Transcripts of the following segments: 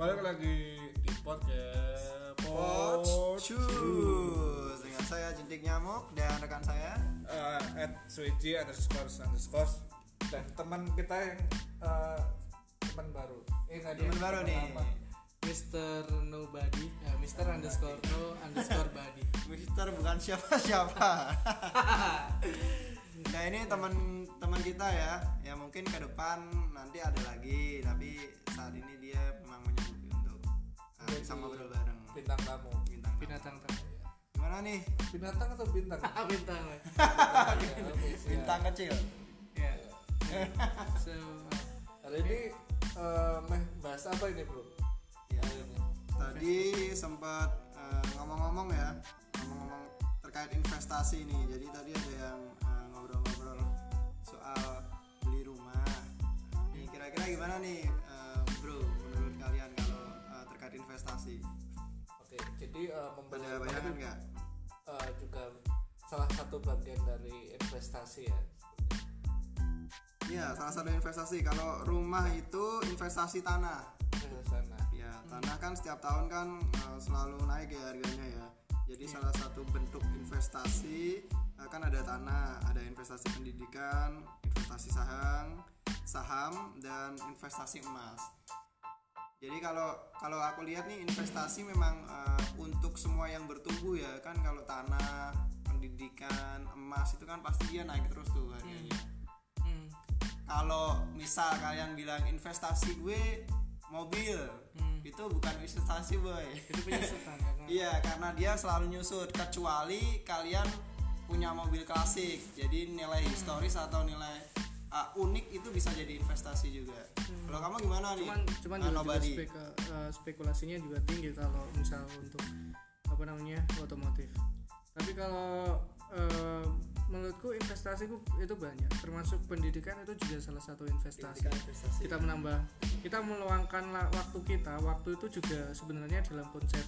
Balik lagi di podcast Podcast dengan saya Jentik Nyamuk dan rekan saya uh, at swiji underscore underscore dan teman kita yang uh, teman baru. Eh teman baru nih. apa. Mr. Nobody, ya Mr. underscore no underscore body. Mister bukan siapa-siapa. nah ini teman-teman kita ya, ya mungkin ke depan nanti ada lagi, tapi saat ini Bintang tamu. bintang. Binatang tamu. Gimana nih Binatang atau bintang? Ah, bintang. ya. Ya, ya. bintang kecil? Ya. So, Hari ini uh, meh bahas apa ini bro? Ya, Hari ini. tadi sempat eh, ngomong-ngomong ya, ngomong-ngomong terkait investasi nih. Jadi tadi ada yang eh, ngobrol-ngobrol soal beli rumah. Nih kira-kira gimana nih, eh, bro? Menurut kalian kalau eh, terkait investasi, Oke, jadi uh, membeli ada nggak? uh, juga salah satu bagian dari investasi ya. Iya, salah satu investasi. Kalau rumah itu investasi tanah. Sana. Ya, tanah kan setiap tahun kan eh, selalu naik ya harganya ya. Jadi salah satu bentuk investasi eh, kan ada tanah, ada investasi pendidikan, investasi saham, saham dan investasi emas. Jadi kalau kalau aku lihat nih investasi memang eh, untuk semua yang bertumbuh ya kan kalau tanah, pendidikan, emas itu kan pasti dia naik terus tuh harganya. Hmm, kalau misal kalian bilang investasi gue mobil Hmm. itu bukan investasi boy. Itu penyusutan karena iya karena dia selalu nyusut kecuali kalian punya mobil klasik. Jadi nilai historis atau nilai uh, unik itu bisa jadi investasi juga. Kalau kamu gimana nih? Cuman cuman Uh, juga, juga speka- eh, spekulasinya juga tinggi kalau misal untuk apa namanya otomotif. Tapi kalau eh, menurutku investasiku itu banyak termasuk pendidikan itu juga salah satu investasi. Investasi. Kita menambah kita meluangkan waktu kita waktu itu juga sebenarnya dalam konsep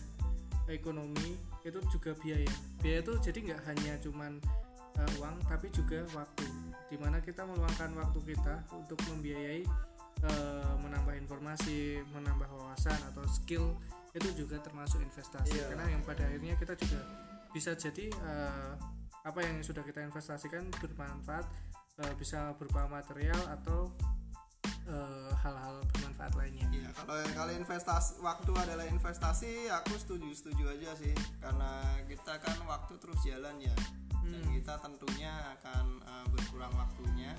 ekonomi itu juga biaya. Biaya itu jadi nggak hanya cuman uh, uang tapi juga waktu di mana kita meluangkan waktu kita untuk membiayai uh, menambah informasi menambah wawasan atau skill itu juga termasuk investasi. Iya. karena yang pada akhirnya kita juga bisa jadi uh, apa yang sudah kita investasikan bermanfaat uh, bisa berupa material atau hal-hal bermanfaat lainnya. Iya, kalau kalau investasi waktu adalah investasi, aku setuju setuju aja sih, karena kita kan waktu terus jalan ya, dan Hmm. kita tentunya akan uh, berkurang waktunya,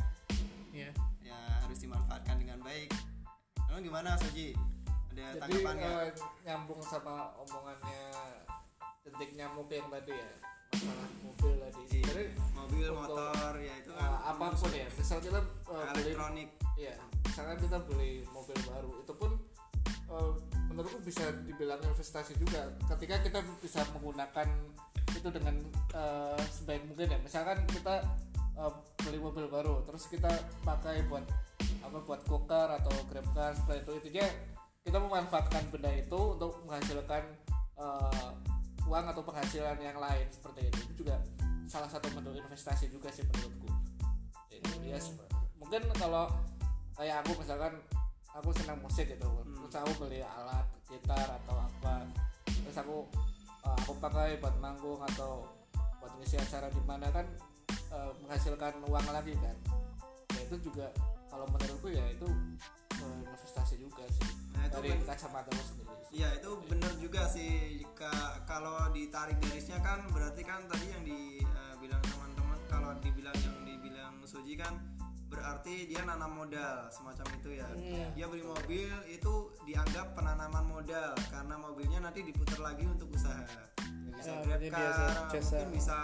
ya ya harus dimanfaatkan dengan baik. Lalu gimana Soji? Ada Jadi tanggapan nggak? uh, nyambung sama omongannya detik nyamuk yang tadi ya masalah mobil tadi. Iya. Sebenarnya Mobil, motor, ya itu uh, kan apa pun ya. Misal kita uh, beli elektronik. Iya, misalkan kita beli mobil baru, itu pun eh, menurutku bisa dibilang investasi juga. Ketika kita bisa menggunakan itu dengan eh, sebaik mungkin ya. Misalkan kita eh, beli mobil baru, terus kita pakai buat apa buat cooker atau grab car seperti itu. Intinya kita memanfaatkan benda itu untuk menghasilkan eh, uang atau penghasilan yang lain seperti itu. Itu juga salah satu bentuk investasi juga sih menurutku. Itu ya sep- mungkin kalau kayak aku misalkan aku senang musik gitu terus aku beli alat gitar atau apa. Terus aku uh, aku pakai buat manggung atau buat ngisi acara di mana kan uh, menghasilkan uang lagi kan. Ya itu juga kalau menurutku ya itu uh, investasi juga sih Nah, itu dari ben- kacamata lu sendiri. Iya itu benar juga sih. Jika kalau ditarik garisnya kan berarti kan tadi yang dibilang teman-teman kalau dibilang yang dibilang Suji kan berarti dia nanam modal semacam itu ya. Dia beli mobil itu dianggap penanaman modal karena mobilnya nanti diputar lagi untuk usaha. Bisa Ya, grab berarti car, biasa- jasa- mungkin bisa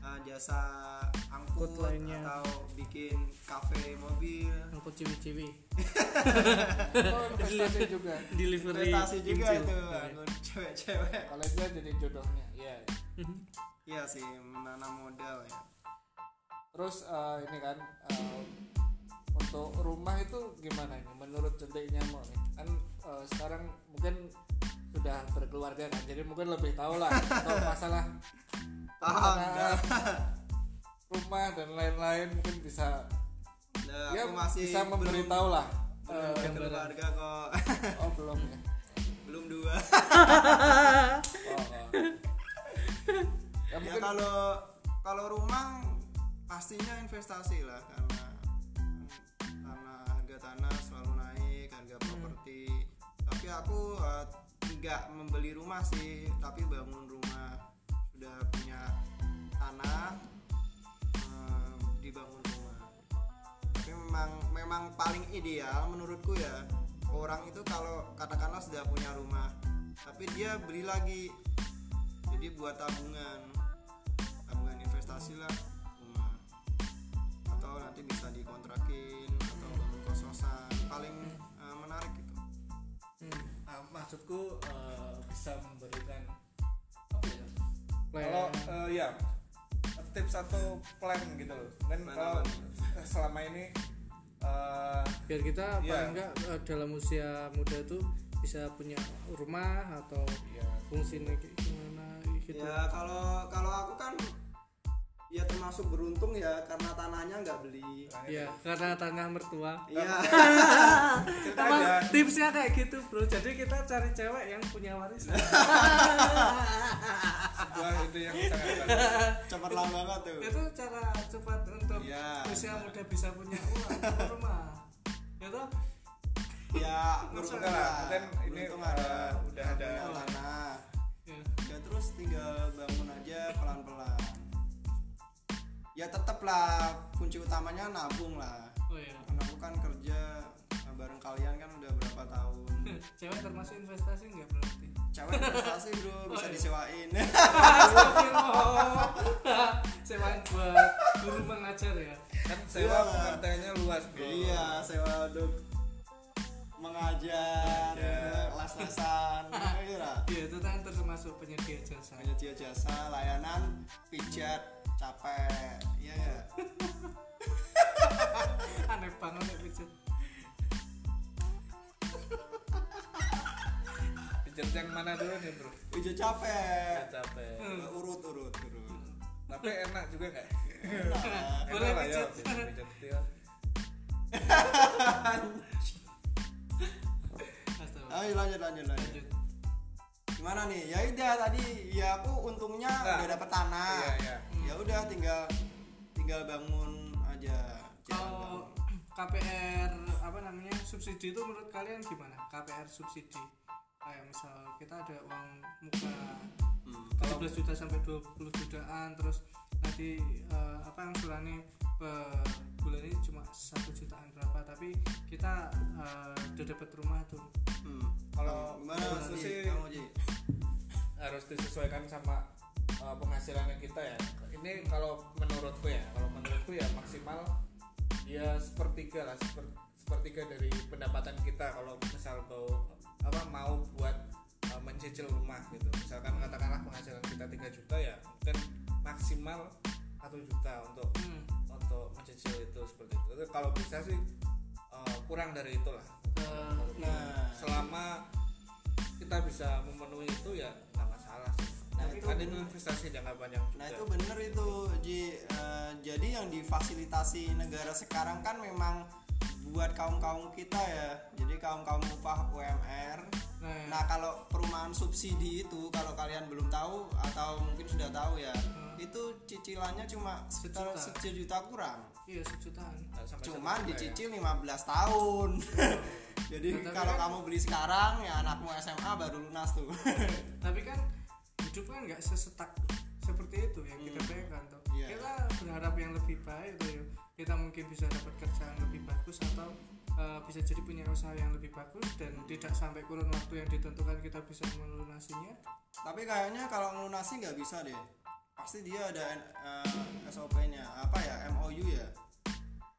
uh, jasa angkut lainnya. atau bikin kafe mobil. angkut ciwi-ciwi oh investasi juga delivery Investasi juga Injil. itu Iya. angkut cewek-cewek. kalau dia jadi jodohnya iya Iya sih menanam modal ya. Terus eh, ini kan eh, untuk rumah itu gimana ini menurut centiknya mau nih kan eh, sekarang mungkin sudah berkeluarga kan jadi mungkin lebih tahu lah untuk masalah Ah, rumah dan lain-lain mungkin bisa Nah, ya masih bisa belum- memberitahu lah belum Eh, berkeluarga kok. oh belum ya? Belum dua. Oh, oh. ya ya mungkin kalau kalau rumah pastinya investasi lah karena tanah harga tanah selalu naik harga properti. Tapi aku eh, nggak membeli rumah sih tapi bangun rumah. Sudah punya tanah eh, dibangun rumah. Tapi memang memang paling ideal menurutku ya orang itu kalau katakanlah sudah punya rumah tapi dia beli lagi. Jadi buat tabungan tabungan investasi lah nanti bisa dikontrakin atau bangun kos-kosan paling eh, menarik gitu Hmm. ah, maksudku eh, bisa memberikan apa ya Plan. kalau eh, ya tips atau plan gitu loh kan Plan kalau apa? selama ini eh, biar kita Iya. paling enggak eh, dalam usia muda tuh bisa punya rumah atau ya fungsinya kayak gimana gitu ya kalau kalau aku kan ya termasuk beruntung ya karena tanahnya nggak beli. Ya karena tanah mertua. Iya. Emang aja tipsnya kayak gitu bro? Jadi kita cari cewek yang punya warisan. Sebuah itu yang sangat bagus. cepat lah banget tuh. Itu cara cepat untuk Iya, usia benar. muda bisa punya uang rumah. Ya toh? Ya beruntung lah, kan ini eh, udah ada tanah. Ya. ya terus tinggal bangun aja pelan-pelan ya tetap lah kunci utamanya nabung lah. Oh ya karena aku kan kerja eh, bareng kalian kan udah berapa tahun. Cewek termasuk investasi nggak berarti? Cewek investasi bro. Bisa iya. disewain. Sewain buat guru mengajar ya? Kan sewa Iya. pengertiannya luas bro. Iya sewa untuk mengajar les-lesan iya. Iya itu kan termasuk penyedia jasa. Penyedia jasa layanan pijat capek iya ya? Aneh banget ya pijat pijat yang mana dulu nih bro? Pijat capek. Capek. Hmm. urut urut urut. Tapi enak juga nggak? Boleh enak lah ya pijat. pijat pijat kecil Astagfirullah. ayo lanjut lanjut lanjut. Lanjut. Gimana nih? Ya udah tadi ya aku untungnya Nah. udah dapet tanah. Iya iya ya udah tinggal tinggal bangun aja kalau. KPR apa namanya subsidi itu menurut kalian gimana KPR subsidi kayak misal kita ada uang muka Hmm. 17 juta sampai 20 jutaan terus nanti eh, apa yang per bulan ini cuma satu jutaan berapa tapi kita eh, udah dapat rumah tuh Hmm. Kalau gimana sih- harus disesuaikan sama uh, penghasilannya kita ya. Ini kalau menurutku ya kalau menurutku ya maksimal ya sepertiga lah seper, sepertiga dari pendapatan kita kalau misal mau apa mau buat uh, mencicil rumah gitu. Misalkan katakanlah penghasilan kita 3 juta ya mungkin maksimal satu juta untuk hmm. untuk mencicil itu seperti itu. Tapi kalau bisa sih uh, kurang dari itulah. Eh, nah selama kita bisa memenuhi itu ya nggak masalah sih itu kan bener. investasi jangka panjang juga Nah itu bener itu Ji Eh, jadi yang difasilitasi negara sekarang kan memang buat kaum kaum kita ya jadi kaum kaum upah UMR nah, ya. nah kalau perumahan subsidi itu kalau kalian belum tahu atau mungkin sudah tahu ya Hmm. itu cicilannya cuma sekitar Sejuta. sejuta kurang iya sejutaan cuman satu juta ya. dicicil 15 tahun jadi Nah, kalau kan- kamu beli sekarang ya anakmu SMA baru lunas tuh tapi kan hidup kan nggak sesetak seperti itu yang kita Hmm. bayangkan tuh Iya. kita berharap yang lebih baik tuh ya. kita mungkin bisa dapat kerjaan lebih bagus atau eh, bisa jadi punya usaha yang lebih bagus dan tidak sampai kurun waktu yang ditentukan kita bisa melunasinya. Tapi kayaknya kalau ngelunasi nggak bisa deh. Pasti dia ada eh, SOP-nya apa ya? MOU ya?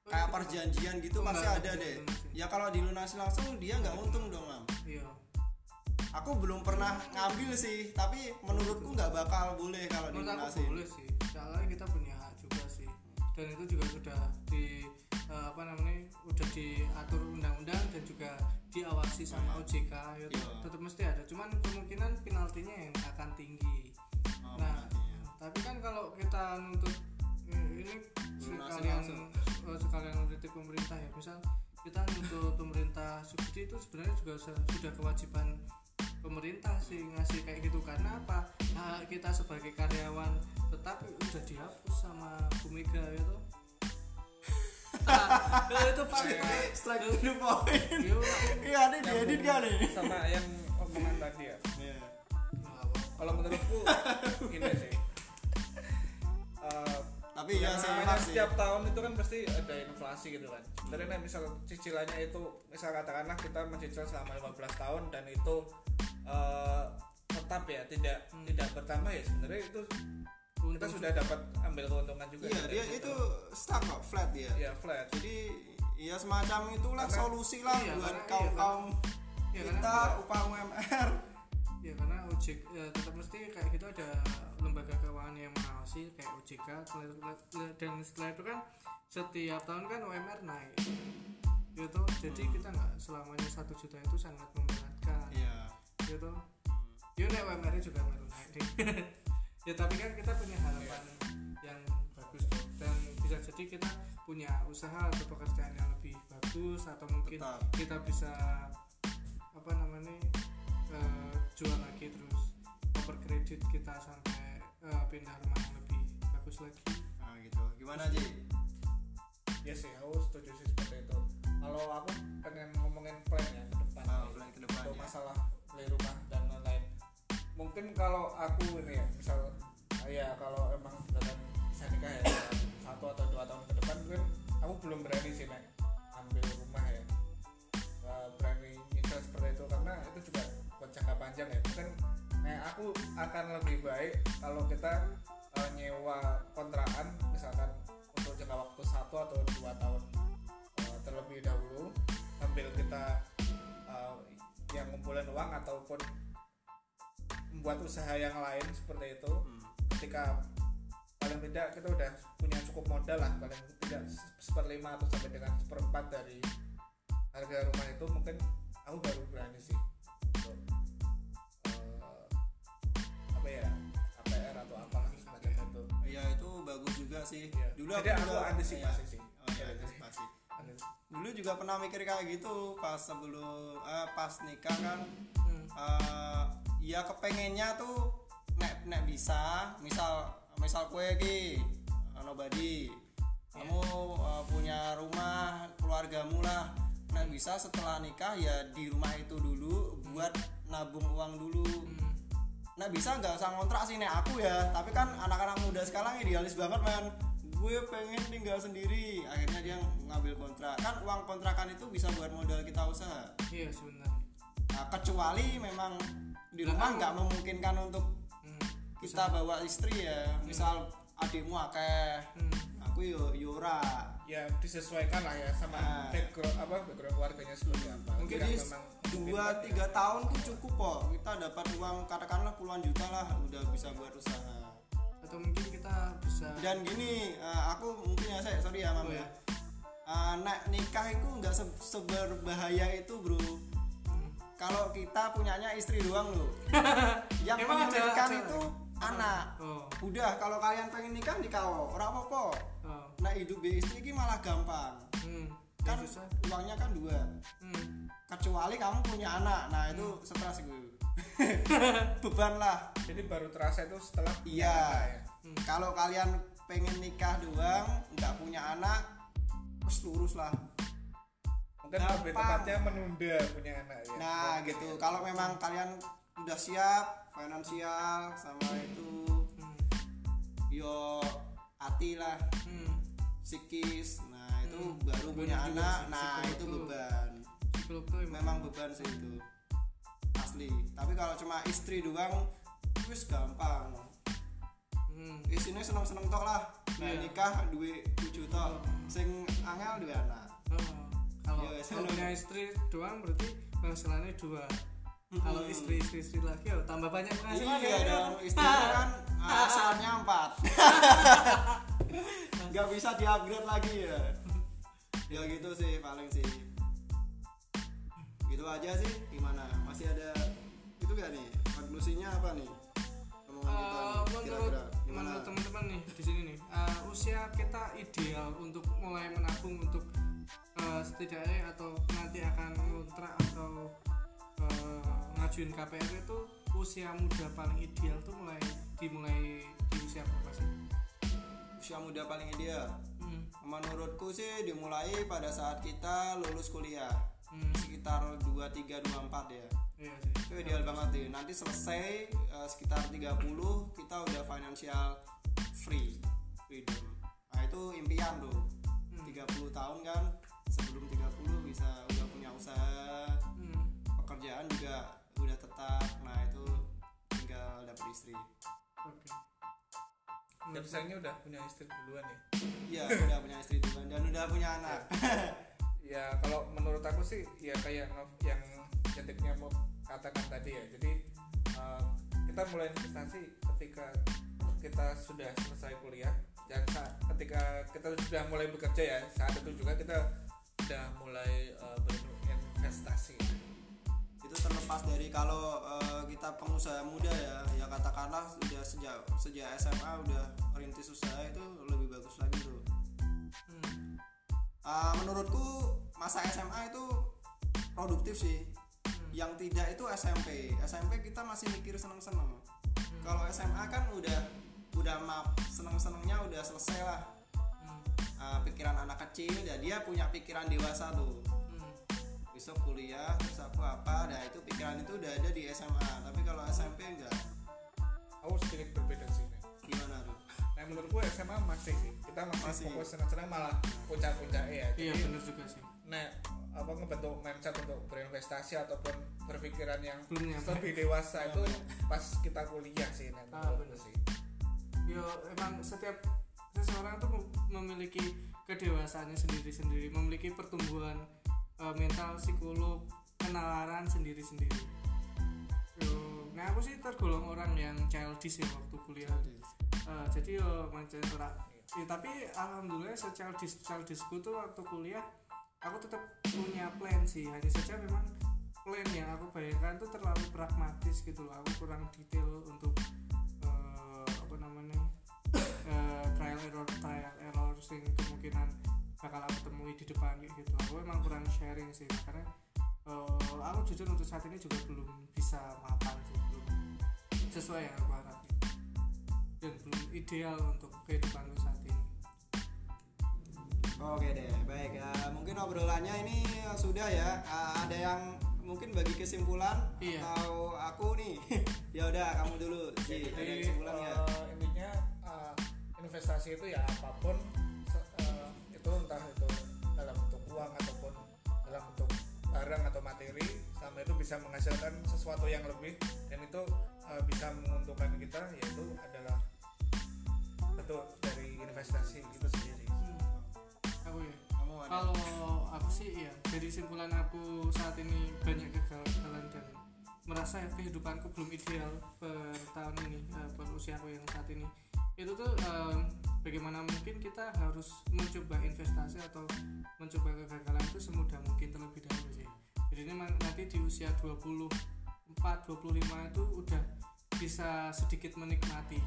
Kayak perjanjian gitu Oh, pasti nggak ada deh. ya kalau dilunasi langsung dia nggak untung dong mam. Iya aku belum pernah ngambil sih tapi menurutku nggak bakal boleh kalau menurut aku boleh sih. Soalnya kita punya hak juga sih. Dan itu juga sudah di eh, apa namanya udah diatur undang-undang dan juga diawasi sama OJK ya Iya. tetap mesti ada. Cuman kemungkinan penaltinya yang akan tinggi. Oh, nah tapi kan kalau kita nuntut eh, ini sekalian eh, sekalian kritik pemerintah ya. Misal kita nuntut pemerintah subsidi itu sebenarnya juga sudah kewajiban pemerintah sih ngasih kayak gitu. Karena apa? Hak kita sebagai karyawan tetap udah dihapus sama Bu Mega gitu nah, itu fakta. Strike to the point. Iya ini diedit kan nih sama yang omongan tadi ya? Iya. kalau menurutku ini sih. Eh, tapi ya sih setiap tahun itu kan pasti ada inflasi gitu kan. Sebenarnya misal cicilannya itu misal katakanlah kita mencicil selama 15 tahun dan itu eh, tetap ya tidak tidak bertambah ya sebenarnya. Itu kita untung sudah dapat ambil keuntungan juga iya dia itu stuck kok flat dia. Ya flat. Jadi ya semacam itulah Karena- solusi lah iya, buat karena- kaum iya, kaum ya kita karena upah UMR ya karena OJK ya, tetap mesti kayak gitu ada lembaga keuangan yang mengawasi kayak OJK dan setelah itu kan setiap tahun kan UMR naik. Gitu jadi kita nggak selamanya satu juta itu sangat iya gitu ya nek UMR -nya juga baru naik deh ya tapi kan kita punya harapan yang bagus tuh. Dan bisa jadi kita punya usaha atau pekerjaan yang lebih bagus atau mungkin Tetap. kita bisa apa namanya eh, jual lagi terus over kredit kita sampai eh, pindah rumah yang lebih bagus lagi. Nah gitu. Gimana Ji? Ya sih aku setuju sih seperti itu. Kalau aku pengen ngomongin plan ya ke depan Ah, nih. plan ke depan, untuk ya. masalah beli rumah dan lain-lain. Mungkin kalau aku ini ya misal ya kalau emang beneran bisa nikah ya satu atau dua tahun ke depan mungkin aku belum berani sih nek ambil rumah ya. Berani nyicil seperti itu karena itu juga buat jangka panjang ya. Mungkin nah aku akan lebih baik kalau kita eh, nyewa kontrakan misalkan untuk jangka waktu satu atau dua tahun eh, terlebih dahulu sambil kita eh, yang ngumpulin uang ataupun membuat usaha yang lain seperti itu Hmm. ketika paling tidak kita udah punya cukup modal lah paling tidak se- seperlima atau sampai dengan seperempat dari harga rumah itu mungkin aku baru berani sih untuk eh, apa ya KPR atau apa semacam itu Iya itu bagus juga sih. Iya. Dulu Jadi aku juga- antisipasi iya. sih. Oh Iya, antisipasi. Dulu juga pernah mikir kayak gitu pas sebelum eh, pas nikah kan. Hmm. eh ya kepengennya tuh nek nek bisa misal misal kue ki nobody kamu eh, punya rumah keluargamu lah. Nek bisa setelah nikah ya di rumah itu dulu buat nabung uang dulu. Hmm. nah bisa nggak usah ngontrak sih nek aku ya. Tapi kan anak-anak muda sekarang idealis banget man gue pengen tinggal sendiri. Akhirnya dia ngambil kontrak. Kan uang kontrakan itu bisa buat modal kita usaha. Iya sebenarnya. Nah, kecuali memang di rumah nggak memungkinkan untuk hmm. kita bawa istri ya. Misal adikmu akeh Hmm. aku yo yora ya disesuaikan lah ya sama Nah. background apa background keluarganya seperti apa. Mungkin di memang dua tiga tahun tuh cukup kok. Kita dapat uang katakanlah puluhan juta lah udah bisa buat usaha atau mungkin kita bisa dan gini eh, aku mungkin ya saya sorry ya mam Oh, ya. nek nikah itu nggak se- seberbahaya itu bro. Hmm. kalau kita punyanya istri doang loh yang Emang itu anak. Oh. Udah kalau kalian pengen nikah nikah wo. ora apa-apa. Oh. Nah hidup be istri ini malah gampang. Hmm. kan Ya, susah? uangnya kan dua. Hmm. kecuali kamu punya anak. Nah itu stres gue beban lah jadi baru terasa itu setelah Iya. ya. Hmm. kalau kalian pengen nikah doang nggak punya anak terus lurus lah mungkin lebih Gampang. tepatnya menunda punya anak ya nah Mungkin gitu ya. kalau memang kalian udah siap finansial sama itu Hmm. yo hati lah Hmm. psikis nah itu Hmm. baru punya anak nah itu beban psikolog tuh emang memang beban sih itu asli. Tapi kalau cuma istri doang wis gampang. Hmm. isinya seneng seneng tok lah. Nah Iya. nikah tujuh tok. Sing angel duwe anak. Oh, kalau kalau punya istri doang berarti penghasilannya dua. Kalau Hmm. istri istri istri lagi oh, tambah banyak penghasilan iya ya. dong. Istri kan asalnya empat. Nggak bisa di upgrade lagi ya. Ya gitu sih paling sih gitu aja sih gimana? Masih ada itu gak nih? Konklusinya apa nih? Omongan kita Eh, nih, menurut gimana? menurut teman-teman nih di sini nih eh, usia kita ideal untuk mulai menabung untuk eh, setidaknya atau nanti akan ngontrak atau eh, ngajuin KPR itu usia muda paling ideal tuh mulai dimulai di usia berapa sih? usia muda paling ideal? Hmm. menurutku sih dimulai pada saat kita lulus kuliah Hmm. sekitar 23 24 ya Iya sih. itu ideal banget deh nanti selesai eh, sekitar 30 kita udah financial free freedom nah itu impian tuh Hmm. 30 tahun kan sebelum 30 bisa udah punya usaha Hmm. pekerjaan juga udah tetap nah itu tinggal dapet istri Oke. Dan sayangnya udah punya istri duluan ya. iya udah punya istri duluan dan udah punya anak Ya kalau menurut aku sih ya kayak yang ketiknya mau katakan tadi ya. Jadi eh, kita mulai investasi ketika kita sudah selesai kuliah dan saat ketika kita sudah mulai bekerja ya saat itu juga kita sudah mulai eh, berinvestasi. itu terlepas dari kalau eh, kita pengusaha muda ya ya katakanlah sudah sejak sejak SMA udah merintis usaha itu lebih bagus lagi tuh Hmm. Ah, menurutku masa SMA itu produktif sih Hmm. yang tidak itu SMP SMP kita masih mikir seneng-seneng kalau SMA kan udah udah map seneng-senengnya udah selesai lah Hmm. Ah, pikiran anak kecil ya dia punya pikiran dewasa tuh Hmm. besok kuliah terus aku apa nah itu pikiran itu udah ada di SMA tapi kalau SMP enggak Aku sedikit berbeda sih. Gimana tuh Nah menurutku SMA masih sih kita masih, Masih. fokus senang-senang malah puncak-puncak ya. Iya Jadi, benar juga sih. Nah apa ngebentuk mindset untuk berinvestasi ataupun berpikiran yang Belum nyampe. lebih dewasa itu pas kita kuliah sih Nek, Ah, bener. sih. Yo emang setiap seseorang tuh mem- memiliki kedewasaannya sendiri-sendiri, memiliki pertumbuhan eh, mental, psikolog, penalaran sendiri-sendiri. Yo, nah aku sih tergolong orang yang childish ya waktu kuliah. Eh, jadi yo macam ora ya, tapi alhamdulillah se-childish childishku tuh waktu kuliah aku tetap punya plan sih. Hanya saja memang plan yang aku bayangkan tuh terlalu pragmatis gitu loh. Aku kurang detail untuk eh, apa namanya eh, trial error trial error sing kemungkinan bakal aku temui di depan gitu. Aku emang kurang sharing sih karena eh, aku jujur untuk saat ini juga belum bisa mapan sih belum sesuai yang aku harapin dan belum ideal untuk kehidupanku saat ini Oke deh, baik ya. Mungkin obrolannya ini sudah ya. Ah, ada yang mungkin bagi kesimpulan Iya. atau aku nih. ya udah, kamu dulu. Ji, ada Jadi kesimpulan ya. eh, intinya eh, investasi itu ya apa pun eh, itu entah itu dalam bentuk uang ataupun dalam bentuk barang atau materi sama itu bisa menghasilkan sesuatu yang lebih dan itu eh, bisa menguntungkan kita yaitu adalah bentuk dari investasi itu aku ya ada. kalau aku sih ya dari simpulan aku saat ini banyak kegagalan dan merasa kehidupanku belum ideal per tahun ini eh, per usiaku yang saat ini. Itu tuh eh, bagaimana mungkin kita harus mencoba investasi atau mencoba kegagalan itu semudah mungkin terlebih dahulu sih. Jadi ini nanti di usia 24 25 itu udah bisa sedikit menikmati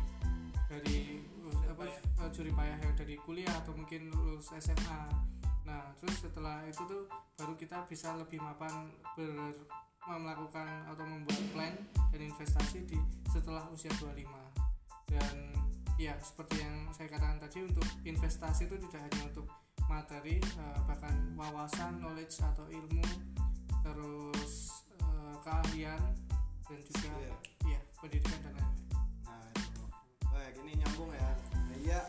dari uh, apa uh, jerih payah yang dari kuliah atau mungkin lulus SMA nah terus setelah itu tuh baru kita bisa lebih mapan ber melakukan atau membuat plan dan investasi di setelah usia 25 dan ya seperti yang saya katakan tadi untuk investasi itu tidak hanya untuk materi eh, bahkan wawasan knowledge atau ilmu terus eh, keahlian dan juga Iya. ya pendidikan dan lain-lain Nah, itu. Baik, ini nyambung ya. Nah, Iya,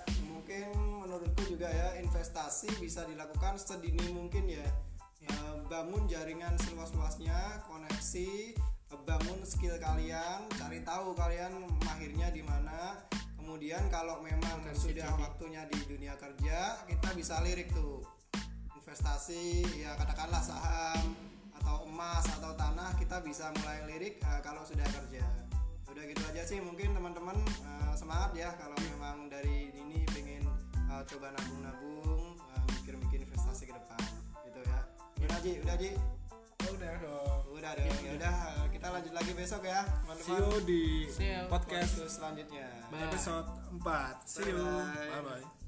juga ya investasi bisa dilakukan sedini mungkin ya. Eh, bangun jaringan seluas-luasnya, koneksi, bangun skill kalian, cari tahu kalian mahirnya di mana. Kemudian kalau memang Potensi sudah waktunya di dunia kerja, kita bisa lirik tuh investasi ya katakanlah saham atau emas atau tanah kita bisa mulai lirik eh, kalau sudah kerja udah gitu aja sih mungkin teman-teman eh, semangat ya kalau memang dari ini eh, coba nabung-nabung eh, mikir-mikir investasi ke depan gitu ya udah Ji udah Ji udah dong. udah dong ya udah eh, kita lanjut lagi besok ya See you teman-teman di See you. podcast Podcast selanjutnya Bye. episode 4. See you. Bye-bye. Bye bye.